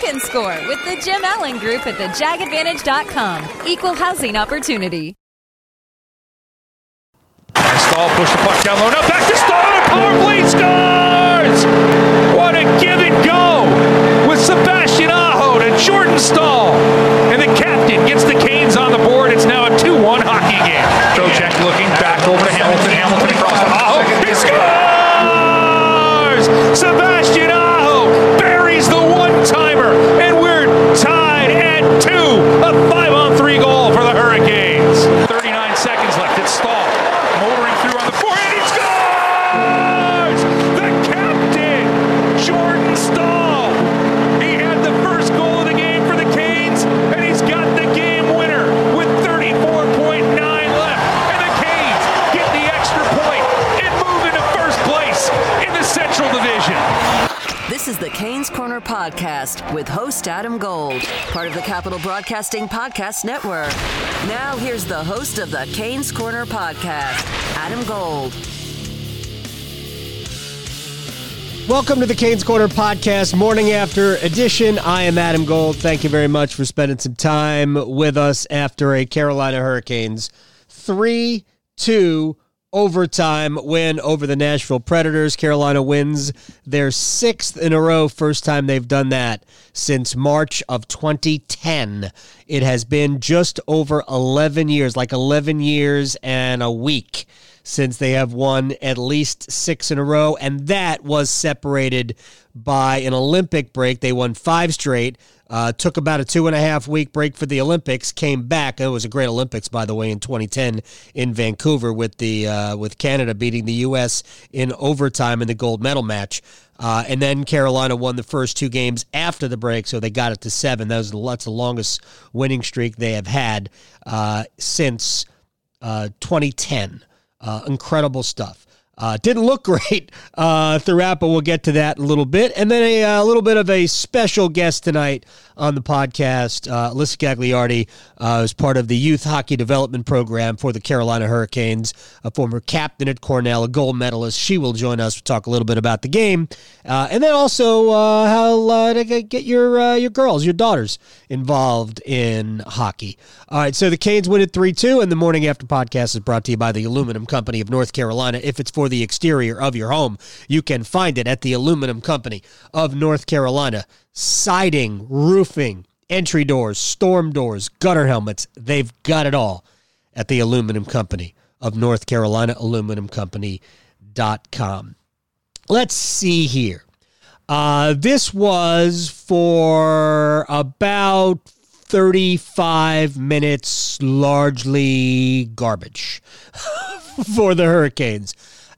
can score with the Jim Allen Group at thejagadvantage.com. Equal housing opportunity. Staal push the puck down low. Now back to Staal. and Power play scores! What a give and go with Sebastian Aho to Jordan Staal. And the captain gets the Canes Canes Corner Podcast with host Adam Gold, part of the Capital Broadcasting Podcast Network. Now, here's the host of the Canes Corner Podcast, Adam Gold. Welcome to the Canes Corner podcast, morning after edition. I am Adam Gold. Thank you very much for spending some time with us after a Carolina Hurricanes 3 2 overtime win over the Nashville Predators. Carolina wins their sixth in a row, first time they've done that since March of 2010. It has been just over 11 years, like 11 years and a week since they have won at least six in a row, and that was separated by an Olympic break. They won five straight, uh, took about a two and a half week break for the Olympics, came back. It was a great Olympics, by the way, in 2010 in Vancouver with the uh, with Canada beating the U.S. in overtime in the gold medal match. Uh, and then Carolina won the first two games after the break, so they got it to seven. That was the, that's the longest winning streak they have had uh, since uh, 2010. Uh, incredible stuff. Uh, didn't look great uh, throughout, but we'll get to that in a little bit. And then a, a little bit of a special guest tonight on the podcast. Uh, Alyssa Gagliardi uh, is part of the youth hockey development program for the Carolina Hurricanes, a former captain at Cornell, a gold medalist. She will join us to talk a little bit about the game, uh, and then also uh, how uh, to get your uh, your girls, your daughters involved in hockey. All right, so the Canes win it three two, and the morning after podcast is brought to you by the Aluminum Company of North Carolina. If it's for the exterior of your home, you can find it at the Aluminum Company of North Carolina siding, roofing, entry doors, storm doors, gutter helmets. They've got it all at the Aluminum Company of North Carolina, aluminumcompany.com. Let's see here. Uh, this was for about 35 minutes, largely garbage for the Hurricanes.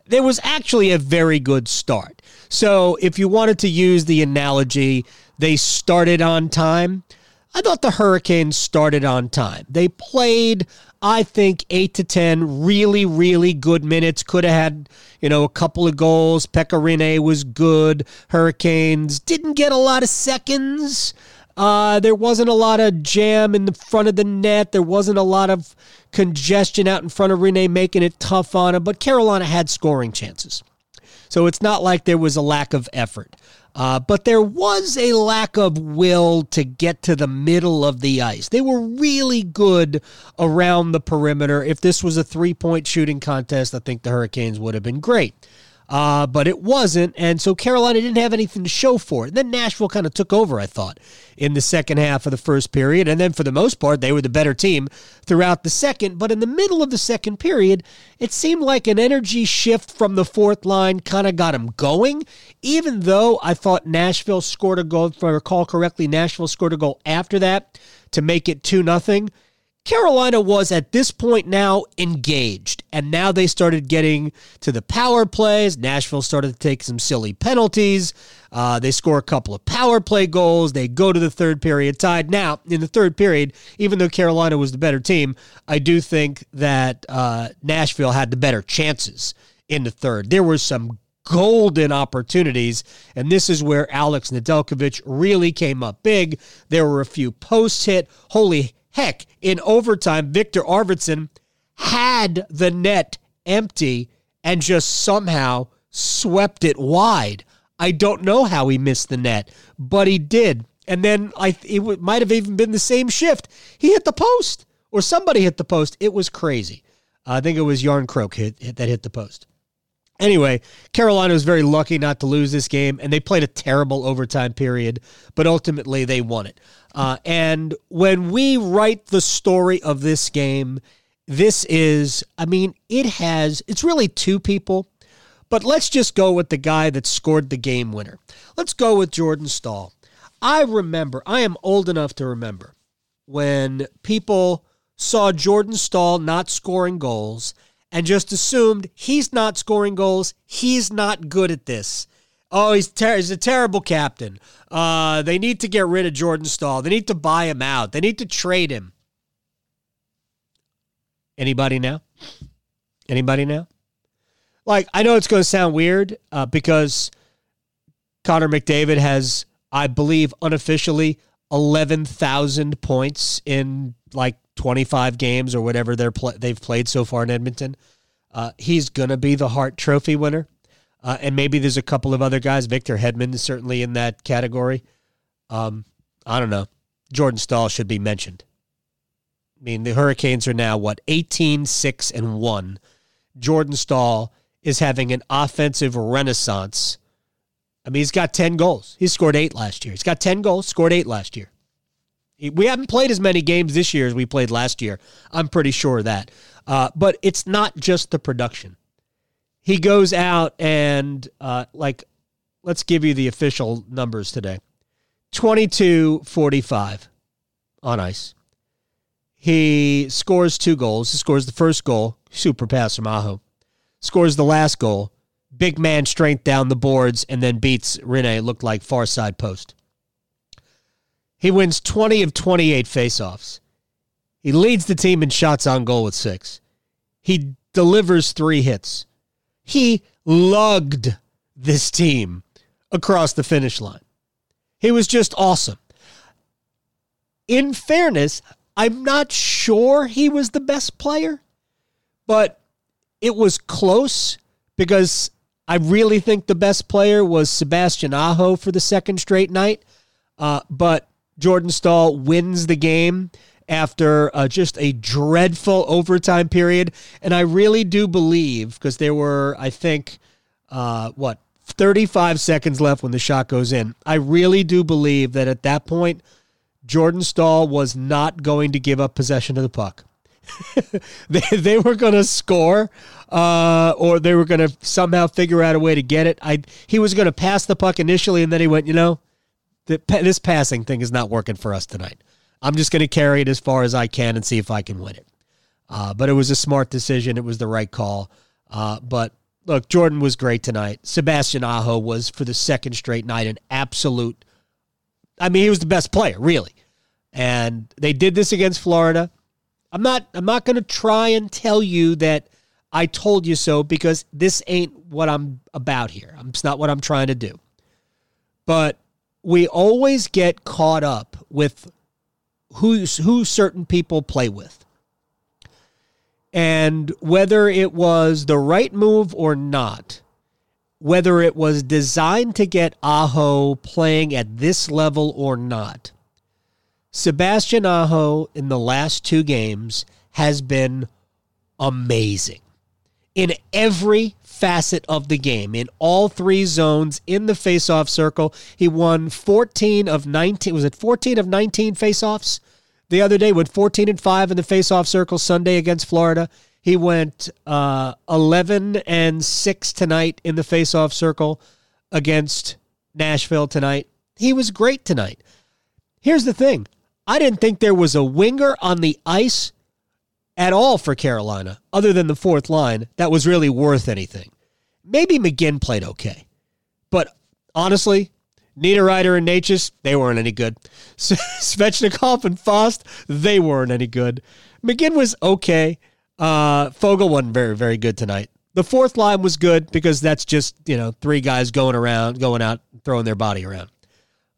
There was actually a very good start. So, if you wanted to use the analogy, they started on time. I thought the Hurricanes started on time. They played, I think, eight to 10 really, really good minutes. Could have had, you know, a couple of goals. Pekka Rinne was good. Hurricanes didn't get a lot of seconds. Uh, there wasn't a lot of jam in the front of the net. There wasn't a lot of congestion out in front of Rinne making it tough on him. But Carolina had scoring chances. So it's not like there was a lack of effort. Uh, but there was a lack of will to get to the middle of the ice. They were really good around the perimeter. If this was a three point shooting contest, I think the Hurricanes would have been great. Uh, but it wasn't, and so Carolina didn't have anything to show for it. And then Nashville kind of took over, I thought, in the second half of the first period. And then for the most part, they were the better team throughout the second. But in the middle of the second period, it seemed like an energy shift from the fourth line kind of got them going. Even though I thought Nashville scored a goal, if I recall correctly, Nashville scored a goal after that to make it 2 nothing. Carolina was at this point now engaged, and now they started getting to the power plays. Nashville started to take some silly penalties. Uh, they score a couple of power play goals. They go to the third period tied. Now, in the third period, even though Carolina was the better team, I do think that uh, Nashville had the better chances in the third. There were some golden opportunities. And this is where Alex Nedeljkovic really came up big. There were a few posts hit. Holy heck, in overtime, Viktor Arvidsson had the net empty and just somehow swept it wide. I don't know how he missed the net, but he did. And then I it might have even been the same shift. He hit the post, or somebody hit the post. It was crazy. Uh, I think it was Jarnkrok hit, hit, that hit the post. Anyway, Carolina was very lucky not to lose this game, and they played a terrible overtime period, but ultimately they won it. Uh, and when we write the story of this game, this is, I mean, it has, it's really two people, but let's just go with the guy that scored the game winner. Let's go with Jordan Staal. I remember, I am old enough to remember when people saw Jordan Staal not scoring goals and just assumed he's not scoring goals. He's not good at this. Oh, he's, ter- he's a terrible captain. Uh, they need to get rid of Jordan Staal. They need to buy him out. They need to trade him. Anybody now? Anybody now? Like, I know it's going to sound weird uh, because Connor McDavid has, I believe, unofficially 11,000 points in like 25 games or whatever they're pl- they've played so far in Edmonton. Uh, he's going to be the Hart Trophy winner. Uh, and maybe there's a couple of other guys. Victor Hedman is certainly in that category. Um, I don't know. Jordan Staal should be mentioned. I mean, the Hurricanes are now, what, 18, 6, and 1. Jordan Staal is having an offensive renaissance. I mean, he's got 10 goals. He scored eight last year. He's got 10 goals, scored eight last year. We haven't played as many games this year as we played last year. I'm pretty sure of that. Uh, but it's not just the production. He goes out and, uh, like, let's give you the official numbers today 22 45 on ice. He scores two goals. He scores the first goal, super pass from Aho. Scores the last goal, big man strength down the boards, and then beats Rinne Looked like far side post. He wins 20 of 28 faceoffs. He leads the team in shots on goal with six. He delivers three hits. He lugged this team across the finish line. He was just awesome. In fairness, I'm not sure he was the best player, but it was close because I really think the best player was Sebastian Aho for the second straight night. Uh, but Jordan Staal wins the game after uh, just a dreadful overtime period. And I really do believe, because there were, I think, uh, what, 35 seconds left when the shot goes in. I really do believe that at that point, Jordan Staal was not going to give up possession of the puck. they, they were going to score uh, or they were going to somehow figure out a way to get it. I He was going to pass the puck initially, and then he went, you know, this passing thing is not working for us tonight. I'm just going to carry it as far as I can and see if I can win it. Uh, but it was a smart decision. It was the right call. Uh, but look, Jordan was great tonight. Sebastian Aho was for the second straight night an absolute. I mean, he was the best player, really. And they did this against Florida. I'm not. I'm not going to try and tell you that I told you so because this ain't what I'm about here. It's not what I'm trying to do. But we always get caught up with who who certain people play with. And whether it was the right move or not, whether it was designed to get Aho playing at this level or not, Sebastian Aho in the last two games has been amazing. In every facet of the game in all three zones in the faceoff circle. He won 14 of 19. Was it 14 of 19 faceoffs the other day? Went 14 and 5 in the faceoff circle Sunday against Florida. He went uh, 11 and 6 tonight in the faceoff circle against Nashville tonight. He was great tonight. Here's the thing I didn't think there was a winger on the ice at all for Carolina, other than the fourth line, that was really worth anything. Maybe McGinn played okay. But honestly, Niederreiter and Necas, they weren't any good. Svechnikov and Fast, they weren't any good. McGinn was okay. Uh, Foegele wasn't very, very good tonight. The fourth line was good because that's just, you know, three guys going around, going out, throwing their body around.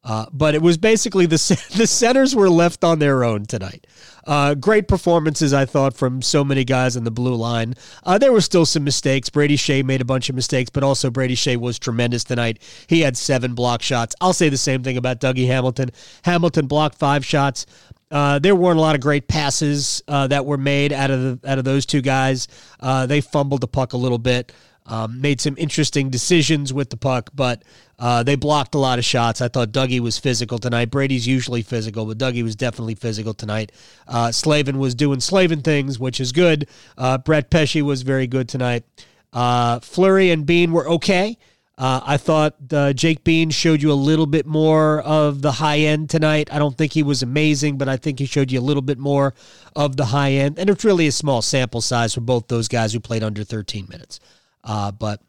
Uh, but it was basically the the centers were left on their own tonight. Uh, great performances, I thought, from so many guys on the blue line. Uh, there were still some mistakes. Brady Skjei made a bunch of mistakes, but also Brady Skjei was tremendous tonight. He had seven block shots. I'll say the same thing about Dougie Hamilton. Hamilton blocked five shots. Uh, there weren't a lot of great passes uh, that were made out of the, out of those two guys. Uh, they fumbled the puck a little bit. Um, made some interesting decisions with the puck, but uh, they blocked a lot of shots. I thought Dougie was physical tonight. Brady's usually physical, but Dougie was definitely physical tonight. Uh, Slavin was doing Slavin things, which is good. Uh, Brett Pesce was very good tonight. Uh, Fleury and Bean were okay. Uh, I thought uh, Jake Bean showed you a little bit more of the high end tonight. I don't think he was amazing, but I think he showed you a little bit more of the high end. And it's really a small sample size for both those guys who played under 13 minutes. Uh, but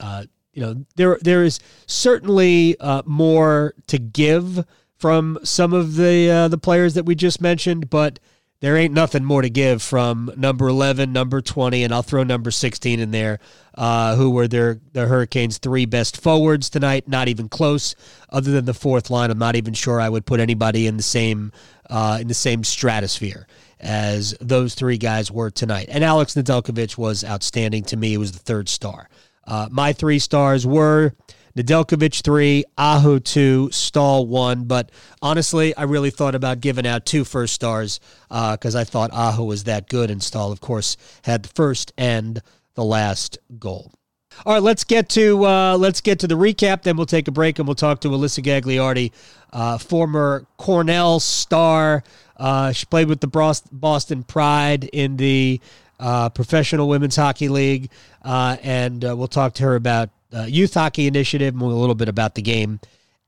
uh, you know, there there is certainly uh, more to give from some of the uh, the players that we just mentioned, but there ain't nothing more to give from number 11, number 20, and I'll throw number 16 in there, uh, who were their the Hurricanes' three best forwards tonight. Not even close. Other than the fourth line, I'm not even sure I would put anybody in the same uh, in the same stratosphere as those three guys were tonight. And Alex Nedeljkovic was outstanding to me. He was the third star. Uh, my three stars were Nedeljkovic three, Aho two, Staal one. But honestly, I really thought about giving out two first stars because uh, I thought Aho was that good, and Staal, of course, had the first and the last goal. All right, let's get to uh, let's get to the recap. Then we'll take a break and we'll talk to Alyssa Gagliardi, uh, former Cornell star. Uh, she played with the Boston Pride in the uh, Professional Women's Hockey League, uh, and uh, we'll talk to her about youth hockey initiative and a little bit about the game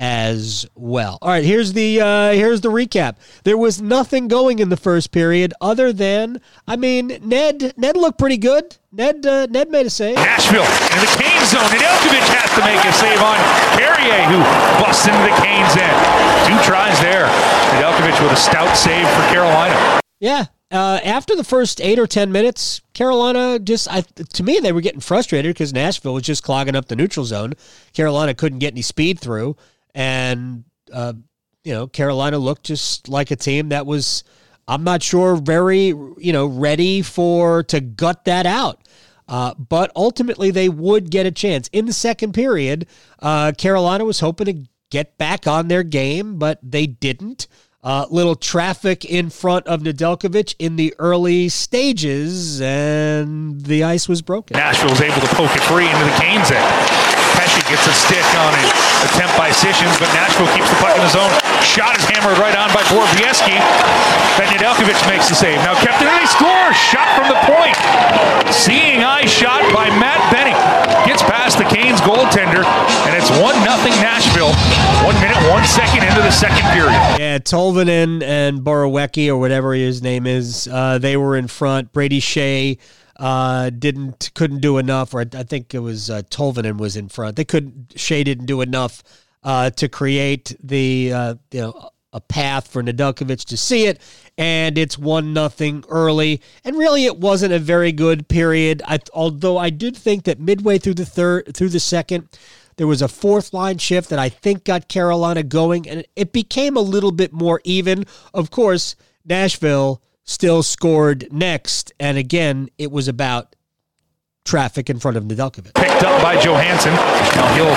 as well. All right, here's the uh, here's the recap. There was nothing going in the first period other than I mean Ned Ned looked pretty good. Ned uh, Ned made a save. Nashville in the Kane zone. Nedeljkovic has to make a save on Carrier, who busts into the Canes end. Two tries there. Nedeljkovic with a stout save for Carolina. Yeah, uh, after the first eight or ten minutes, Carolina just I, to me they were getting frustrated because Nashville was just clogging up the neutral zone. Carolina couldn't get any speed through, and uh, you know Carolina looked just like a team that was I'm not sure very you know ready for to gut that out. Uh, but ultimately, they would get a chance in the second period. Uh, Carolina was hoping to get back on their game, but they didn't. Uh, little traffic in front of Nedeljkovic in the early stages, and the ice was broken. Nashville was able to poke it free into the Canes end. Pesce gets a stick on an attempt by Sissons, but Nashville keeps the puck in the zone. Shot is hammered right on by Borowiecki. Then Nedeljkovic makes the save. Now kept they score! Shot from the point. Seeing eye shot by Matt Benning. Gets past the Canes goaltender, and it's 1 nothing Nashville. One minute, one second into the second period. Yeah, Tolvanen and Borowiecki, or whatever his name is, uh, they were in front. Brady Skjei uh, didn't couldn't do enough, or I think it was uh, Tolvanen was in front. They couldn't Skjei didn't do enough uh, to create the uh, you know a path for Nedeljkovic to see it, and it's one nothing early. And really, it wasn't a very good period. I, although I did think that midway through the third through the second. There was a fourth line shift that I think got Carolina going, and it became a little bit more even. Of course, Nashville still scored next. And again, it was about traffic in front of Nedeljkovic. Picked up by Johansen. Now he'll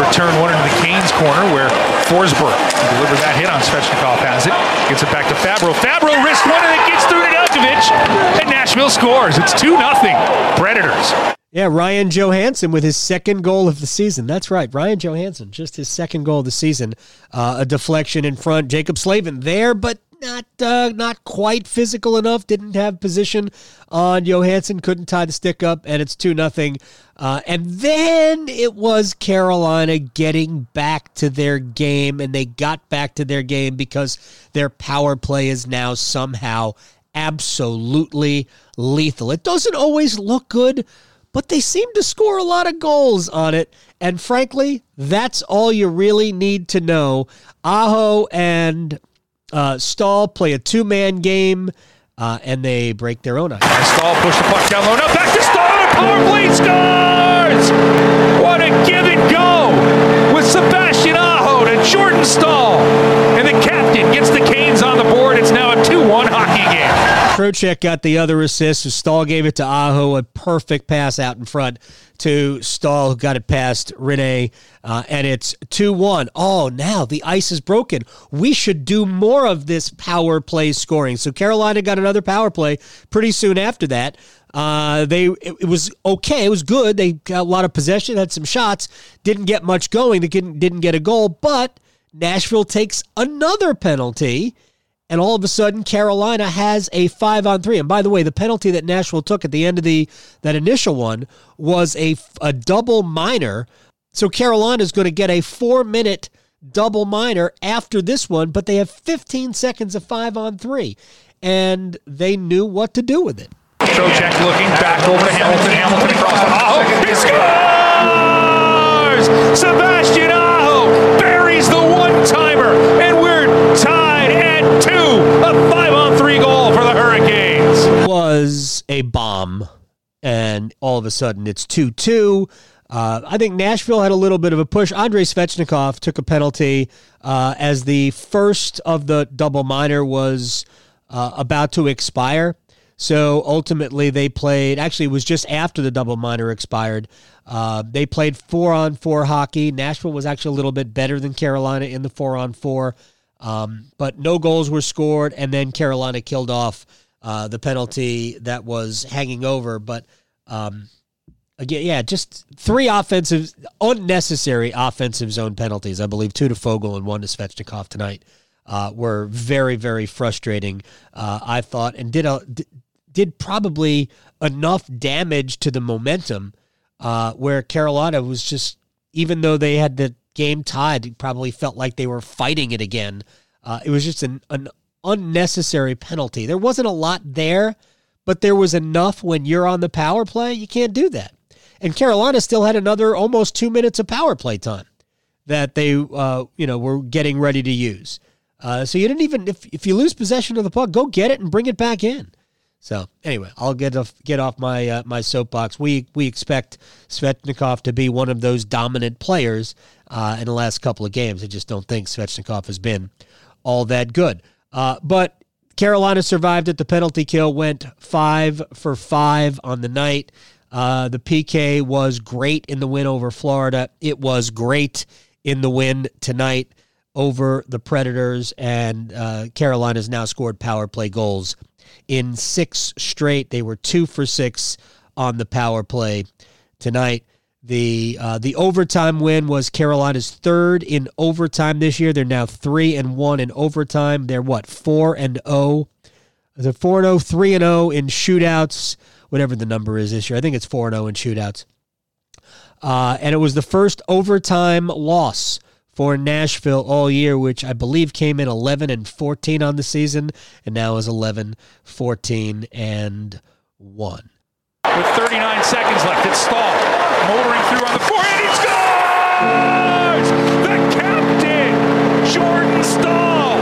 return one into the Canes corner where Forsberg delivers that hit on Svechnikov has it. Gets it back to Fabbro. Fabbro wrist one and it gets through Nedeljkovic. And Nashville scores. It's 2 nothing. Predators. Yeah, Ryan Johansen with his second goal of the season. That's right, Ryan Johansen, just his second goal of the season. Uh, a deflection in front. Jacob Slavin there, but not uh, not quite physical enough. Didn't have position on Johansen. Couldn't tie the stick up, and it's two nothing. Uh, and then it was Carolina getting back to their game, and they got back to their game because their power play is now somehow absolutely lethal. It doesn't always look good, but they seem to score a lot of goals on it. And frankly, that's all you really need to know. Aho and uh, Staal play a two man game. Uh, and they break their own ice. Staal push the puck down low. Now back to Staal. Power play scores! What a give and go with Sebastian Aho to Jordan Staal. And the captain gets the Canes on the board. It's now a 2 1 hockey game. Trocheck got the other assist. So Staal gave it to Aho, a perfect pass out in front to Staal, who got it past Rinne. uh, and it's 2 1. Oh, now the ice is broken. We should do more of this power play scoring. So Carolina got another power play pretty soon after that. Uh, they it, it, was okay. It was good. They got a lot of possession, had some shots, didn't get much going. They didn't, didn't get a goal, but Nashville takes another penalty and all of a sudden Carolina has a five on three. And by the way, the penalty that Nashville took at the end of the that initial one was a, a double minor. So Carolina is going to get a four minute double minor after this one, but they have 15 seconds of five on three, and they knew what to do with it. Trocheck looking back over to Hamilton. Hamilton across the. Oh, he scores! Sebastian at two. A five on three goal for the Hurricanes. Was a bomb, and all of a sudden it's 2 2. Uh, I think Nashville had a little bit of a push. Andrei Svechnikov took a penalty uh, as the first of the double minor was uh, about to expire. So ultimately, they played. Actually, it was just after the double minor expired. Uh, they played four on four hockey. Nashville was actually a little bit better than Carolina in the four on four, um, but no goals were scored. And then Carolina killed off uh, the penalty that was hanging over. But um, again, yeah, just three offensive, unnecessary offensive zone penalties. I believe two to Foegele and one to Svechnikov tonight. Uh, were very, very frustrating. Uh, I thought, and did a did probably enough damage to the momentum uh, where Carolina was just, even though they had the game tied, probably felt like they were fighting it again. Uh, it was just an, an unnecessary penalty. There wasn't a lot there, but there was enough when you're on the power play. You can't do that. And Carolina still had another almost two minutes of power play time that they, uh, you know, were getting ready to use. Uh, so you didn't even if if you lose possession of the puck, go get it and bring it back in. So anyway, I'll get off get off my uh, my soapbox. We we expect Svechnikov to be one of those dominant players uh, in the last couple of games. I just don't think Svechnikov has been all that good. Uh, but Carolina survived it. The penalty kill went five for five on the night. Uh, the PK was great in the win over Florida. It was great in the win tonight over the Predators, and uh, Carolina's now scored power play goals in six straight. They were two for six on the power play tonight. The uh, the overtime win was Carolina's third in overtime this year. They're now three and one in overtime. They're what four and zero. Oh? They're four and 0, 3 and zero in shootouts. Whatever the number is this year, I think it's four and zero in shootouts. Uh, and it was the first overtime loss for Nashville all year, which I believe came in 11 and 14 on the season, and now is 11, 14, and 1. With 39 seconds left, it's Staal motoring through on the forehand. He scores! The captain, Jordan Staal.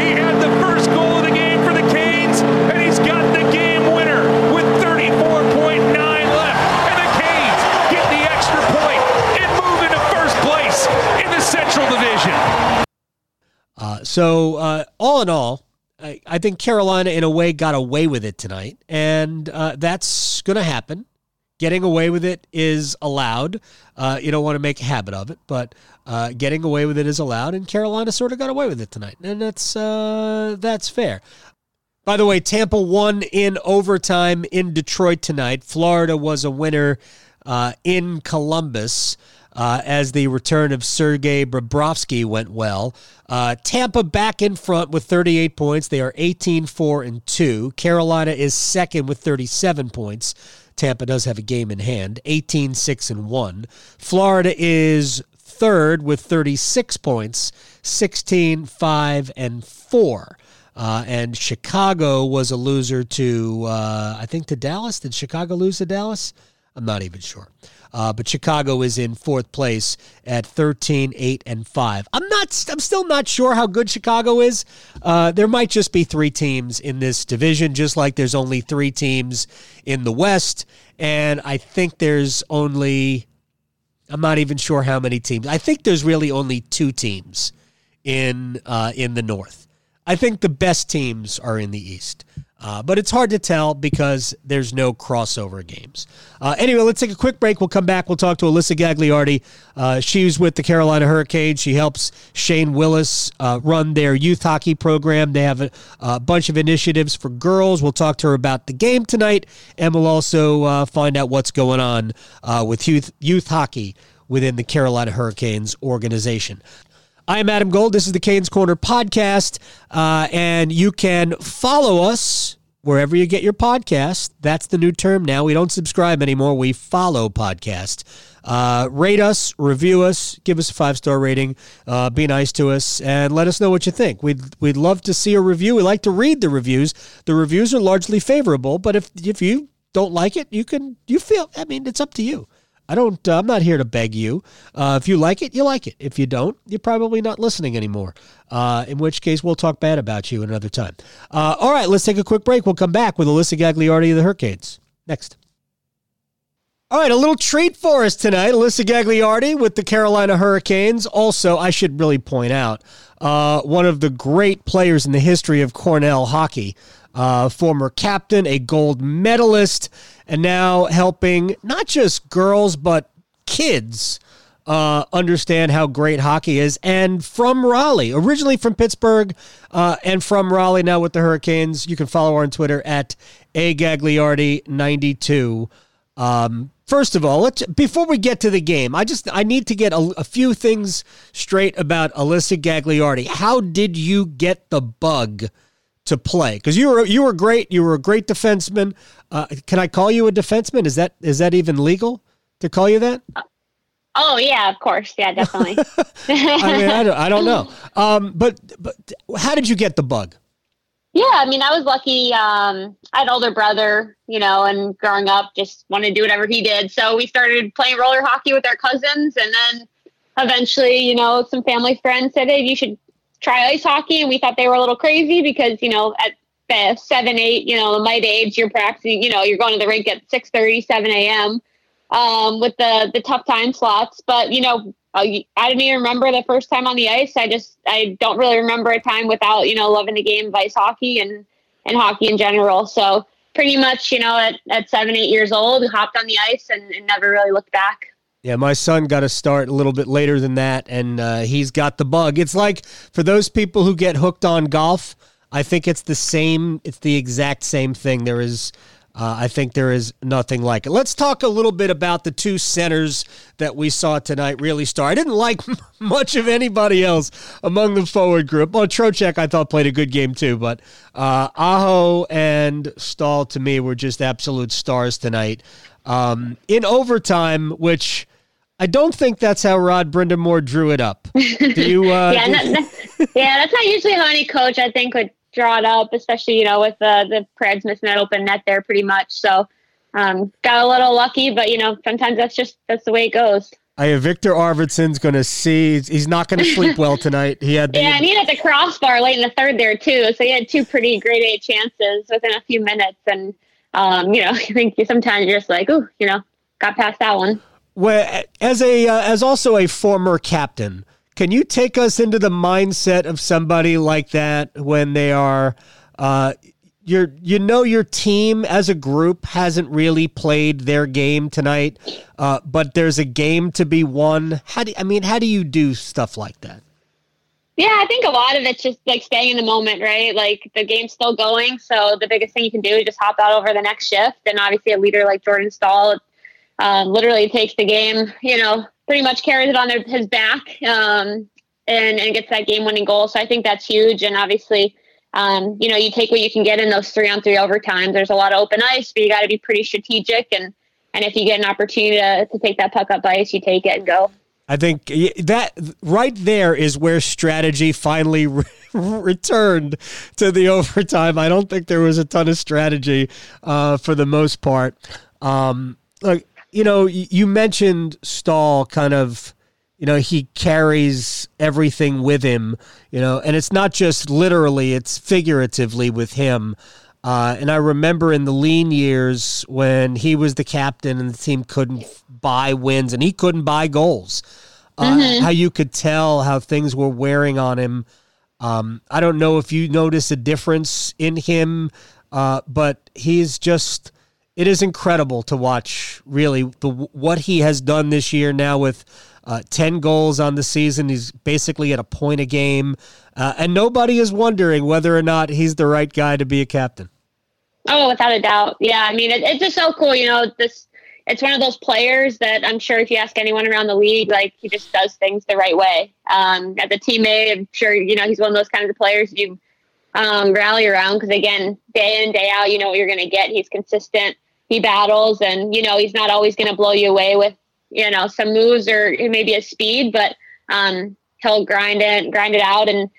He had the first goal of the game for the Canes, and he's got the game winner with 34.9 left. And the Canes get the extra point and move into first place in the Central Division. Uh, so, uh, all in all, I, I, think Carolina, in a way, got away with it tonight, and uh, that's going to happen. Getting away with it is allowed. Uh, you don't want to make a habit of it, but uh, getting away with it is allowed, and Carolina sort of got away with it tonight, and that's uh, that's fair. By the way, Tampa won in overtime in Detroit tonight. Florida was a winner in Columbus uh, as the return of Sergei Bobrovsky went well. Uh, Tampa back in front with 38 points. They are 18 4 and 2. Carolina is second with 37 points. Tampa does have a game in hand, 18 6 and 1. Florida is third with 36 points, 16 5 and 4. Uh, and Chicago was a loser to, uh, I think, to Dallas. Did Chicago lose to Dallas? I'm not even sure. Uh, but Chicago is in fourth place at 13, 8, and 5. I'm not. I'm still not sure how good Chicago is. Uh, there might just be three teams in this division, just like there's only three teams in the West. And I think there's only. I'm not even sure how many teams. I think there's really only two teams in uh, in the North. I think the best teams are in the East. Uh, but it's hard to tell because there's no crossover games. Uh, anyway, let's take a quick break. We'll come back. We'll talk to Alyssa Gagliardi. Uh, she's with the Carolina Hurricanes. She helps Shane Willis uh, run their youth hockey program. They have a, a, bunch of initiatives for girls. We'll talk to her about the game tonight, and we'll also uh, find out what's going on uh, with youth, youth hockey within the Carolina Hurricanes organization. I am Adam Gold. This is the Canes Corner podcast, uh, and you can follow us wherever you get your podcast. That's the new term now. We don't subscribe anymore. We follow podcast. Uh, rate us, review us, give us a five star rating, uh, be nice to us, and let us know what you think. We'd we'd love to see a review. We like to read the reviews. The reviews are largely favorable, but if if you don't like it, you can you feel. I mean, it's up to you. I don't. Uh, I'm not here to beg you. Uh, if you like it, you like it. If you don't, you're probably not listening anymore. Uh, in which case, we'll talk bad about you another time. Uh, all right, let's take a quick break. We'll come back with Alyssa Gagliardi of the Hurricanes next. All right, a little treat for us tonight. Alyssa Gagliardi with the Carolina Hurricanes. Also, I should really point out uh, one of the great players in the history of Cornell hockey uh, former captain, a gold medalist, and now helping not just girls, but kids uh, understand how great hockey is. And from Raleigh, originally from Pittsburgh, uh, and from Raleigh now with the Hurricanes. You can follow her on Twitter at agagliardi92. Um, first of all, let's before we get to the game, I just I need to get a, a few things straight about Alyssa Gagliardi. How did you get the bug? To play because you were you were great. You were a great defenseman. Uh, can I call you a defenseman? Is that is that even legal to call you that? Oh yeah, of course. Yeah, definitely. I mean, I don't, I don't know. Um, but but how did you get the bug? Yeah, I mean, I was lucky. Um, I had older brother, you know, and growing up, just wanted to do whatever he did. So we started playing roller hockey with our cousins, and then eventually, you know, some family friends said, "Hey, you should try ice hockey, and we thought they were a little crazy because you know at the seven, eight, you know, the might age, you're practicing, you know, you're going to the rink at 6 7 a.m. Um, with the the tough time slots. But you know, I didn't even remember the first time on the ice. I just I don't really remember a time without you know loving the game of ice hockey and and hockey in general. So pretty much, you know, at, at seven, eight years old, hopped on the ice and, and never really looked back. Yeah, my son got to start a little bit later than that, and uh, he's got the bug. It's like for those people who get hooked on golf, I think it's the same. It's the exact same thing. There is, uh, I think there is nothing like it. Let's talk a little bit about the two centers that we saw tonight. Really star. I didn't like much of anybody else among the forward group. Well, Trocheck I thought played a good game too, but uh, Aho and Staal to me were just absolute stars tonight. Um, in overtime, which I don't think that's how Rod Brind'Amour drew it up. Do you? Uh, yeah, yeah, that's not usually how any coach I think would draw it up, especially you know with uh, the Preds missing that open net there pretty much. So um, got a little lucky, but you know sometimes that's just that's the way it goes. I have Viktor Arvidsson's going to see. He's not going to sleep well tonight. He had the, yeah, and he had the crossbar late in the third there too. So he had two pretty great A chances within a few minutes, and um, you know I think sometimes you're just like, oh, you know, got past that one. Well, as a uh, as also a former captain, can you take us into the mindset of somebody like that when they are, uh, you you know your team as a group hasn't really played their game tonight, uh, but there's a game to be won. How do I mean? How do you do stuff like that? Yeah, I think a lot of it's just like staying in the moment, right? Like the game's still going, so the biggest thing you can do is just hop out over the next shift. And obviously, a leader like Jordan Staal um, literally takes the game, you know, pretty much carries it on their, his back um, and, and gets that game winning goal. So I think that's huge. And obviously, um, you know, you take what you can get in those three on three overtimes. There's a lot of open ice, but you got to be pretty strategic. And, and if you get an opportunity to, to take that puck up ice, you take it and go. I think that right there is where strategy finally returned to the overtime. I don't think there was a ton of strategy uh, for the most part. Um, like you know, you mentioned Staal kind of. You know, he carries everything with him, you know, and it's not just literally, it's figuratively with him. Uh, and I remember in the lean years when he was the captain and the team couldn't buy wins and he couldn't buy goals, uh, mm-hmm. how you could tell how things were wearing on him. Um, I don't know if you notice a difference in him, uh, but he's just. It is incredible to watch, really, the, what he has done this year now with uh, 10 goals on the season. He's basically at a point a game. Uh, and nobody is wondering whether or not he's the right guy to be a captain. Oh, without a doubt. Yeah. I mean, it, it's just so cool. You know, this, it's one of those players that I'm sure if you ask anyone around the league, like he just does things the right way. Um, as a teammate, I'm sure, you know, he's one of those kinds of players you um, rally around because again, day in, day out, you know what you're going to get. He's consistent. He battles and, you know, he's not always going to blow you away with, you know, some moves or maybe a speed, but um, he'll grind it, grind it out. And,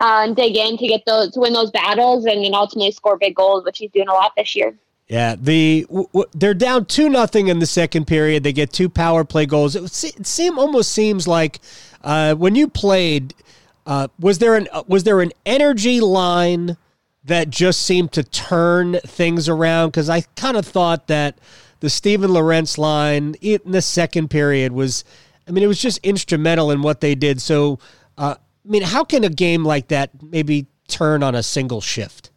uh, dig in to get those to win those battles and then ultimately score big goals, which he's doing a lot this year. Yeah, the w- w- they're down two nothing in the second period. They get two power play goals. It, it seem almost seems like uh, when you played, uh, was there an uh, was there an energy line that just seemed to turn things around? Because I kind of thought that the Steven Lorentz line in the second period was, I mean, it was just instrumental in what they did. So. Uh, I mean, how can a game like that maybe turn on a single shift?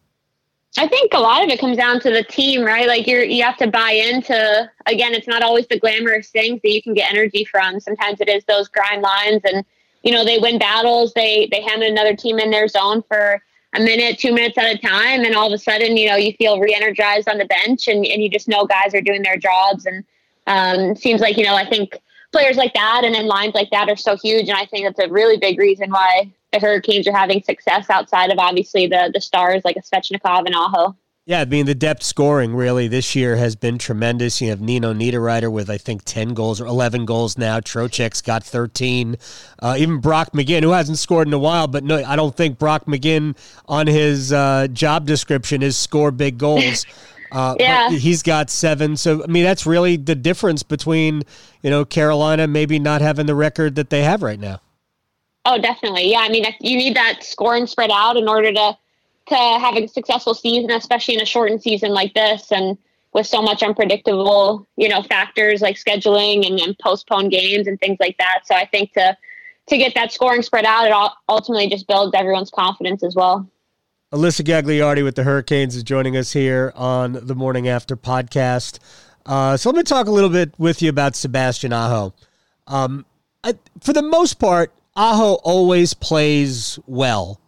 I think a lot of it comes down to the team, right? Like you're you have to buy into again, it's not always the glamorous things that you can get energy from. Sometimes it is those grind lines and you know, they win battles, they they hand another team in their zone for a minute, two minutes at a time, and all of a sudden, you know, you feel re-energized on the bench and, and you just know guys are doing their jobs and um, seems like, you know, I think players like that and then lines like that are so huge. And I think that's a really big reason why the Hurricanes are having success outside of obviously the the stars like a Svechnikov and Aho. Yeah, I mean the depth scoring really this year has been tremendous. You have Nino Niederreiter with I think ten goals or eleven goals now. Trocheck's got thirteen. Uh, even Brock McGinn, who hasn't scored in a while, but no, I don't think Brock McGinn on his uh, job description is score big goals. Uh, yeah. he's got seven. So I mean, that's really the difference between you know Carolina maybe not having the record that they have right now. Oh, definitely. Yeah, I mean, you need that scoring spread out in order to to having a successful season, especially in a shortened season like this, and with so much unpredictable, you know, factors like scheduling and, and postponed games and things like that. So I think to to get that scoring spread out, it all ultimately just builds everyone's confidence as well. Alyssa Gagliardi with the Hurricanes is joining us here on the Morning After podcast. Uh, so let me talk a little bit with you about Sebastian Aho. Um, I, for the most part, Aho always plays well.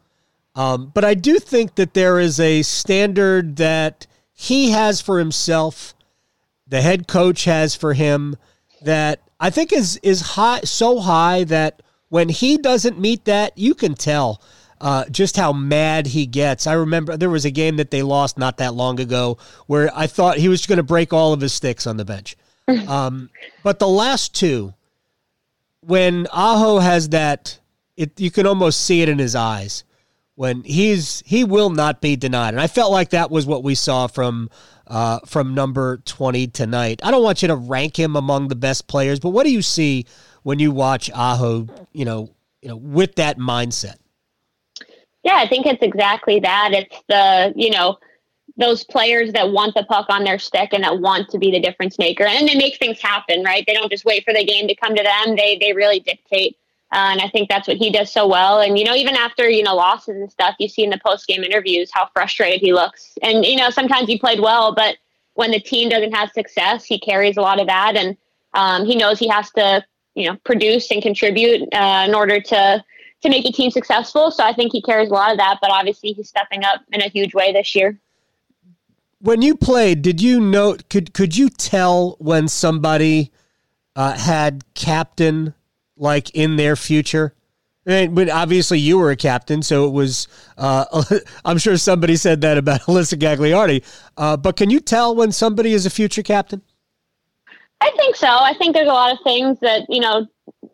Um, but I do think that there is a standard that he has for himself, the head coach has for him, that I think is is high so high that when he doesn't meet that, you can tell uh, just how mad he gets. I remember there was a game that they lost not that long ago where I thought he was going to break all of his sticks on the bench. Um, but the last two, when Aho has that, it you can almost see it in his eyes when he's he will not be denied, and I felt like that was what we saw from uh, from number twenty tonight. I don't want you to rank him among the best players, but what do you see when you watch Aho? You know, you know, with that mindset. Yeah, I think it's exactly that. It's the, you know, those players that want the puck on their stick and that want to be the difference maker. And they make things happen, right? They don't just wait for the game to come to them. They they really dictate. Uh, and I think that's what he does so well. And, you know, even after, you know, losses and stuff, you see in the post game interviews how frustrated he looks. And, you know, sometimes he played well, but when the team doesn't have success, he carries a lot of that. And um, he knows he has to, you know, produce and contribute uh, in order to to make the team successful. So I think he carries a lot of that, but obviously he's stepping up in a huge way this year. When you played, did you know could could you tell when somebody uh, had captain like in their future? And, but obviously you were a captain, so it was. Uh, I'm sure somebody said that about Alyssa Gagliardi. Uh, but can you tell when somebody is a future captain? I think so. I think there's a lot of things that you know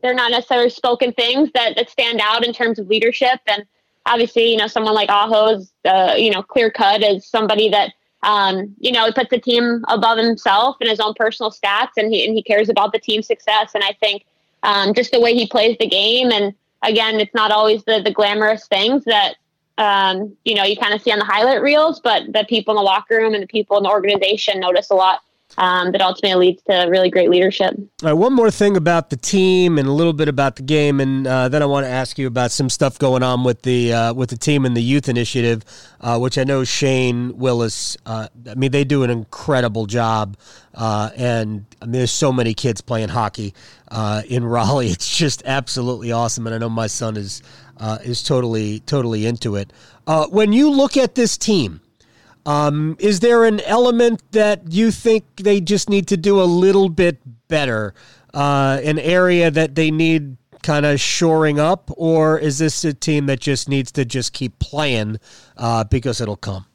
they're not necessarily spoken things that, that stand out in terms of leadership. And obviously, you know, someone like Aho is, uh, you know, clear cut as somebody that, um, you know, puts the team above himself and his own personal stats, and he and he cares about the team's success. And I think um, just the way he plays the game, and again, it's not always the the glamorous things that um, you know you kind of see on the highlight reels, but the people in the locker room and the people in the organization notice a lot um, that ultimately leads to really great leadership. All right, one more thing about the team and a little bit about the game, and uh, then I want to ask you about some stuff going on with the uh, with the team and the youth initiative, uh, which I know Shane Willis. Uh, I mean, they do an incredible job, uh, and I mean, there's so many kids playing hockey uh, in Raleigh. It's just absolutely awesome, and I know my son is is totally totally into it. when you look at this team. Um, is there an element that you think they just need to do a little bit better? Uh, an area that they need kind of shoring up, or is this a team that just needs to just keep playing uh, because it'll come?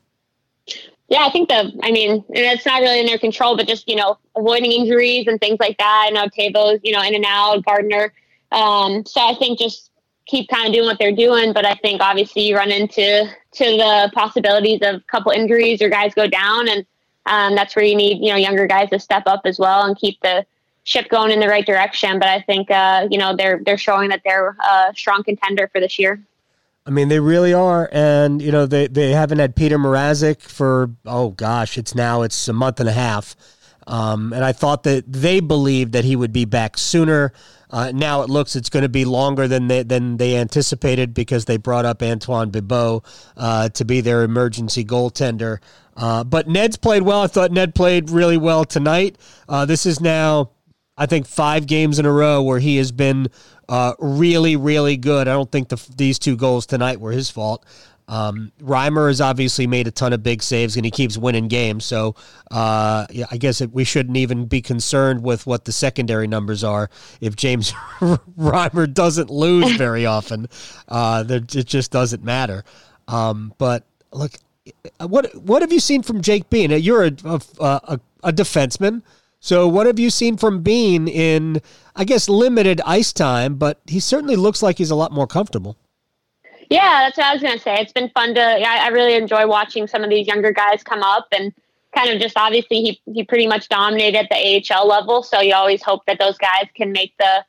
Yeah, I think the. I mean, it's not really in their control, but just you know, avoiding injuries and things like that. I know Teuvo's, you know, in and out, Gardner. Um, so I think just keep kind of doing what they're doing. But I think obviously you run into to the possibilities of a couple injuries or guys go down, and um, that's where you need you know younger guys to step up as well and keep the ship going in the right direction. But I think uh, you know they're they're showing that they're a strong contender for this year. I mean, they really are, and you know they they haven't had Petr Mrazek for oh gosh, it's now it's a month and a half, um, and I thought that they believed that he would be back sooner. Uh, now it looks it's going to be longer than they, than they anticipated because they brought up Antoine Bibeau uh, to be their emergency goaltender. Uh, but Ned's played well. I thought Ned played really well tonight. Uh, this is now, I think, five games in a row where he has been uh, really, really good. I don't think the, these two goals tonight were his fault. Um, Reimer has obviously made a ton of big saves and he keeps winning games. So uh, yeah, I guess it, we shouldn't even be concerned with what the secondary numbers are if James Reimer doesn't lose very often. Uh, it just doesn't matter. Um, but look, what what have you seen from Jake Bean? You're a, a, a, a defenseman. So, what have you seen from Bean in, I guess, limited ice time? But he certainly looks like he's a lot more comfortable. Yeah, that's what I was gonna say. It's been fun to. I, I really enjoy watching some of these younger guys come up and kind of just obviously he he pretty much dominated at the AHL level. So you always hope that those guys can make the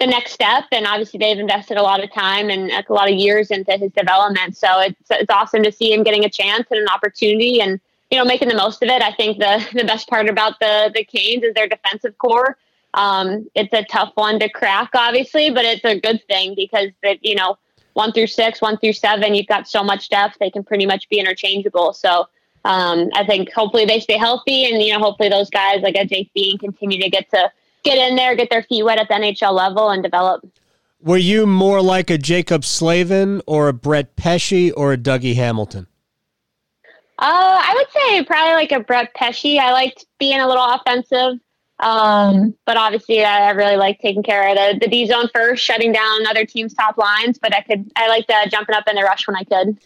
the next step. And obviously they've invested a lot of time and a lot of years into his development. So it's it's awesome to see him getting a chance and an opportunity and you know making the most of it. I think the the best part about the the Canes is their defensive corps. Um, it's a tough one to crack, obviously, but it's a good thing because that you know one through six, one through seven, you've got so much depth, they can pretty much be interchangeable. So um, I think hopefully they stay healthy and, you know, hopefully those guys like a Jake Bean continue to get to get in there, get their feet wet at the NHL level and develop. Were you more like a Jaccob Slavin or a Brett Pesce or a Dougie Hamilton? Uh, I would say probably like a Brett Pesce. I liked being a little offensive. Um, but obviously, I, I, really like taking care of the, the D zone first, shutting down other teams' top lines. But I could, I liked uh, jumping up in the rush when I could.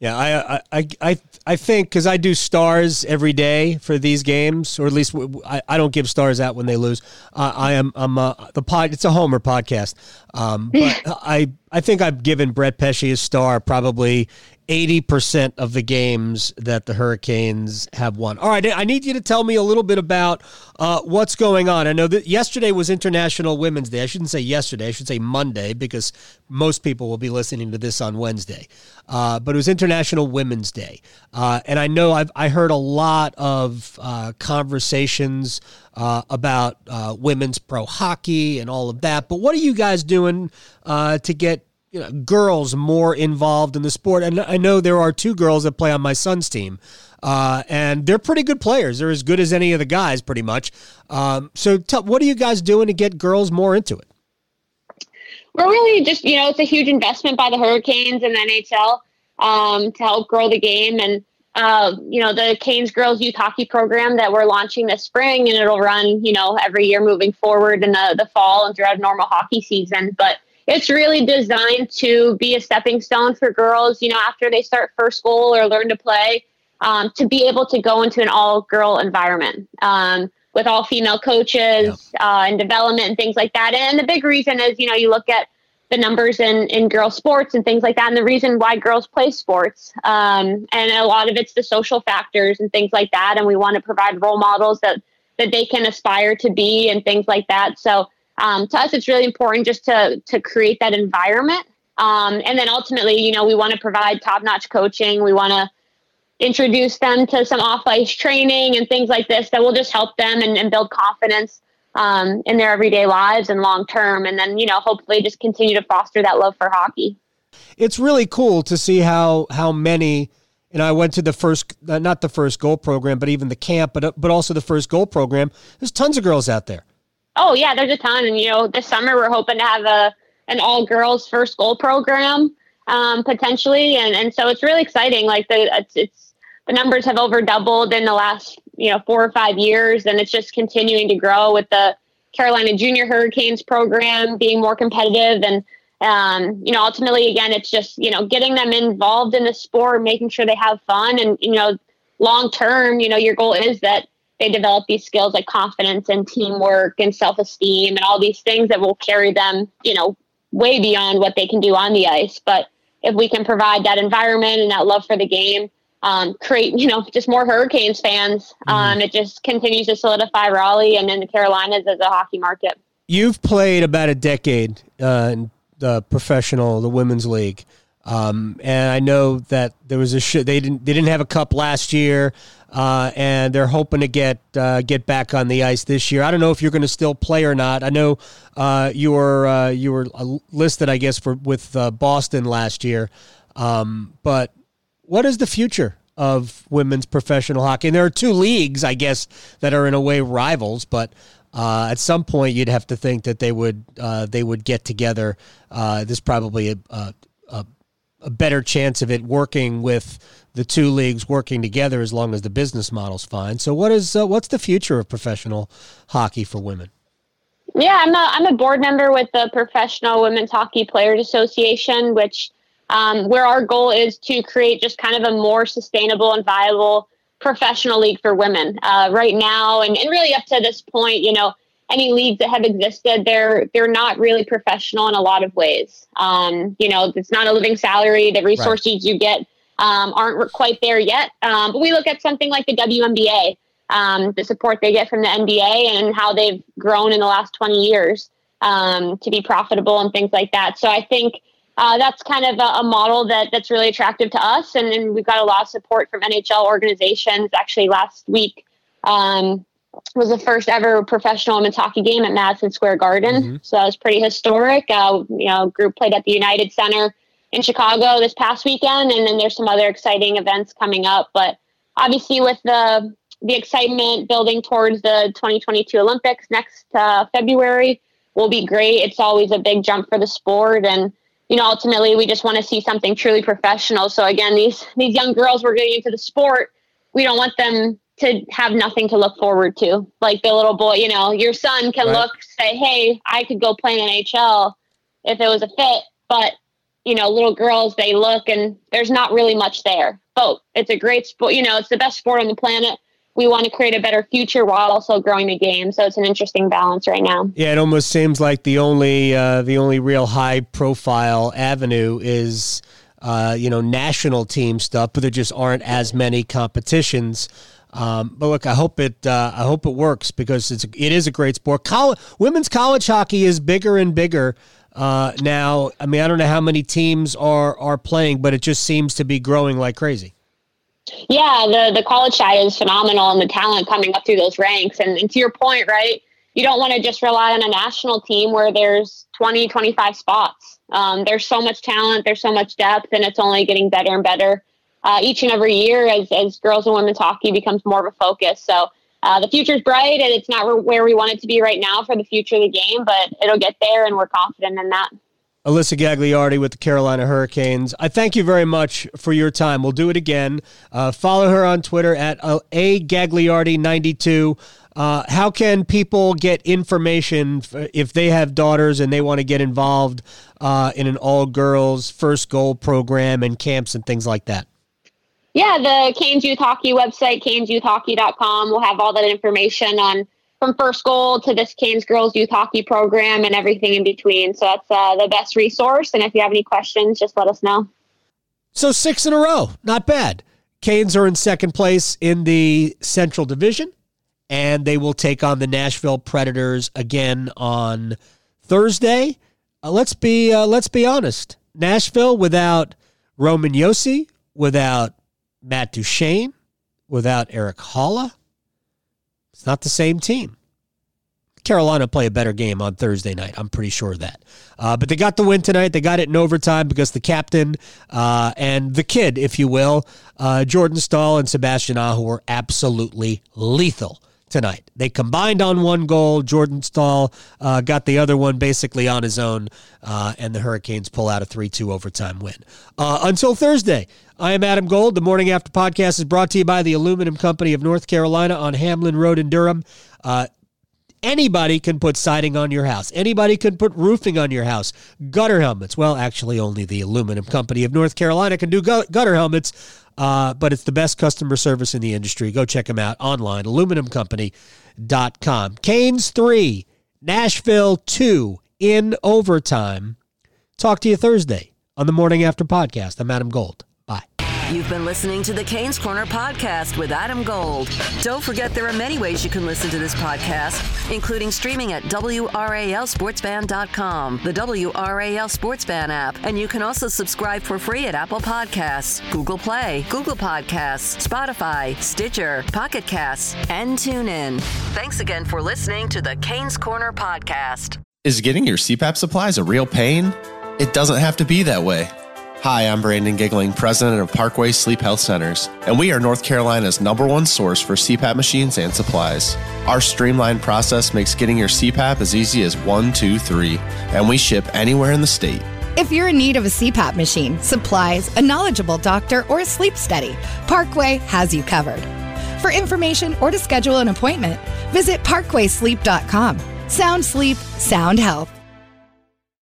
Yeah, I I I I think because I do stars every day for these games, or at least I, I don't give stars out when they lose. Uh, I am I'm uh, the pod. It's a Homer podcast, um, but I I think I've given Brett Pesce a star probably 80% of the games that the Hurricanes have won. All right, I need you to tell me a little bit about uh, what's going on. I know that yesterday was International Women's Day. I shouldn't say yesterday, I should say Monday because most people will be listening to this on Wednesday. Uh, but it was International Women's Day. Uh, and I know I've I heard a lot of uh, conversations uh, about uh, women's pro hockey and all of that. But what are you guys doing to get you know, girls more involved in the sport. And I know there are two girls that play on my son's team, uh, and they're pretty good players. They're as good as any of the guys, pretty much. Um, so, tell, what are you guys doing to get girls more into it? We're really just, you know, it's a huge investment by the Hurricanes and the NHL um, to help grow the game. And, uh, you know, the Canes Girls Youth Hockey Program that we're launching this spring, and it'll run, you know, every year moving forward in the, the fall and throughout normal hockey season. But it's really designed to be a stepping stone for girls, you know, after they start first school or learn to play, um, to be able to go into an all girl environment um, with all female coaches uh, and development and things like that. And the big reason is, you know, you look at the numbers in in girls sports and things like that and the reason why girls play sports um, and a lot of it's the social factors and things like that and we want to provide role models that that they can aspire to be and things like that so um, to us it's really important just to to create that environment um, and then ultimately you know we want to provide top-notch coaching we want to introduce them to some off-ice training and things like this that will just help them and, and build confidence um, in their everyday lives and long term. And then, you know, hopefully just continue to foster that love for hockey. It's really cool to see how, how many, and I went to the first, not the first goal program, but even the camp, but, but also the first goal program. There's tons of girls out there. Oh yeah, there's a ton. And, you know, this summer we're hoping to have a, an all girls first goal program um, potentially. And, and so it's really exciting. Like the, it's, it's, the numbers have over doubled in the last you know four or five years, and it's just continuing to grow with the Carolina Junior Hurricanes program being more competitive and. Um, you know, ultimately, again, it's just you know getting them involved in the sport, making sure they have fun, and you know, long term, you know, your goal is that they develop these skills like confidence and teamwork and self esteem and all these things that will carry them, you know, way beyond what they can do on the ice. But if we can provide that environment and that love for the game, um, create, you know, just more Hurricanes fans. Mm-hmm. Um, it just continues to solidify Raleigh and then the Carolinas as a hockey market. You've played about a decade uh, in the professional, the women's league. Um, and I know that there was a sh- they didn't they didn't have a cup last year, uh, and they're hoping to get uh, get back on the ice this year. I don't know if you're going to still play or not. I know uh, you were uh, you were listed, I guess, for with uh, Boston last year, um, but what is the future of women's professional hockey? And there are two leagues, I guess, that are in a way rivals, but uh, at some point you'd have to think that they would they would get together. Uh, there's probably a, a, a, better chance of it working with the two leagues working together as long as the business model's fine. So, what is uh, what's the future of professional hockey for women? Yeah, I'm a I'm a board member with the Professional Women's Hockey Players Association, which um, where our goal is to create just kind of a more sustainable and viable professional league for women. Uh, right now, and, and really up to this point, you know, any leagues that have existed, they're they're not really professional in a lot of ways. Um, you know, it's not a living salary. The resources right. you get um, aren't quite there yet. Um, but we look at something like the WNBA, um, the support they get from the NBA, and how they've grown in the last 20 years um, to be profitable and things like that. So I think uh, that's kind of a, a, model that that's really attractive to us, and, and, we've got a lot of support from NHL organizations. Actually, last week um, was the first ever professional women's hockey game at Madison Square Garden, mm-hmm. so that was pretty historic. Uh, you know, group played at the United Center in Chicago this past weekend, and then there's some other exciting events coming up. But obviously, with the the excitement building towards the 2022 Olympics next uh, February, will be great. It's always a big jump for the sport and you know, ultimately we just want to see something truly professional. So again, these these young girls we're getting into the sport, we don't want them to have nothing to look forward to. Like the little boy, you know, your son can right. look, say, Hey, I could go play in NHL if it was a fit. But, you know, little girls, they look and there's not really much there. But it's a great sport, you know, it's the best sport on the planet we want to create a better future while also growing the game. So it's an interesting balance right now. Yeah, it almost seems like the only uh, the only real high profile avenue is uh, you know national team stuff, but there just aren't as many competitions. Um, but look, I hope it uh, I hope it works because it's it is a great sport. College, women's college hockey is bigger and bigger. Uh, now, I mean, I don't know how many teams are are playing, but it just seems to be growing like crazy. Yeah, the the college side is phenomenal, and the talent coming up through those ranks. And, and to your point, right? You don't want to just rely on a national team where there's 20, 25 spots. Um, there's so much talent, there's so much depth, and it's only getting better and better uh, each and every year as, as girls and women's hockey becomes more of a focus. So uh, the future's bright, and it's not where we want it to be right now for the future of the game, but it'll get there, and we're confident in that. Alyssa Gagliardi with the Carolina Hurricanes. I thank you very much for your time. We'll do it again. Uh, follow her on Twitter at uh, a Gagliardi92. Uh, how can people get information if they have daughters and they want to get involved uh, in an all girls first goal program and camps and things like that? Yeah, the Canes Youth Hockey website, canesyouthhockey.com, will have all that information on from first goal to this Canes girls youth hockey program and everything in between. So that's uh, the best resource. And if you have any questions, just let us know. So six in a row, not bad. Canes are in second place in the Central Division, and they will take on the Nashville Predators again on Thursday. Uh, let's be uh, let's be honest. Nashville without Roman Josi, without Matt Duchene, without Erik Haula, it's not the same team. Carolina play a better game on Thursday night. I'm pretty sure of that. Uh, but they got the win tonight. They got it in overtime because the captain uh, and the kid, if you will, uh, Jordan Staal and Sebastian Aho were absolutely lethal tonight. They combined on one goal. Jordan Staal uh, got the other one basically on his own, uh, and the Hurricanes pull out a 3 2 overtime win. Uh, until Thursday, I am Adam Gold. The Morning After podcast is brought to you by the Aluminum Company of North Carolina on Hamlin Road in Durham. Uh, Anybody can put siding on your house. Anybody can put roofing on your house. Gutter helmets. Well, actually, only the Aluminum Company of North Carolina can do gutter helmets, uh, but it's the best customer service in the industry. Go check them out online, aluminumcompany.com. Canes 3, Nashville 2 in overtime. Talk to you Thursday on the Morning After podcast. I'm Adam Gold. You've been listening to the Canes Corner podcast with Adam Gold. Don't forget there are many ways you can listen to this podcast, including streaming at WRALSportsFan.com, the WRAL Sports Fan app, and you can also subscribe for free at Apple Podcasts, Google Play, Google Podcasts, Spotify, Stitcher, Pocket Casts, and TuneIn. Thanks again for listening to the Canes Corner podcast. Is getting your CPAP supplies a real pain? It doesn't have to be that way. Hi, I'm Brandon Giggling, president of Parkway Sleep Health Centers, and we are North Carolina's number one source for CPAP machines and supplies. Our streamlined process makes getting your CPAP as easy as one, two, three, and we ship anywhere in the state. If you're in need of a CPAP machine, supplies, a knowledgeable doctor, or a sleep study, Parkway has you covered. For information or to schedule an appointment, visit parkwaysleep.com. Sound sleep, sound health.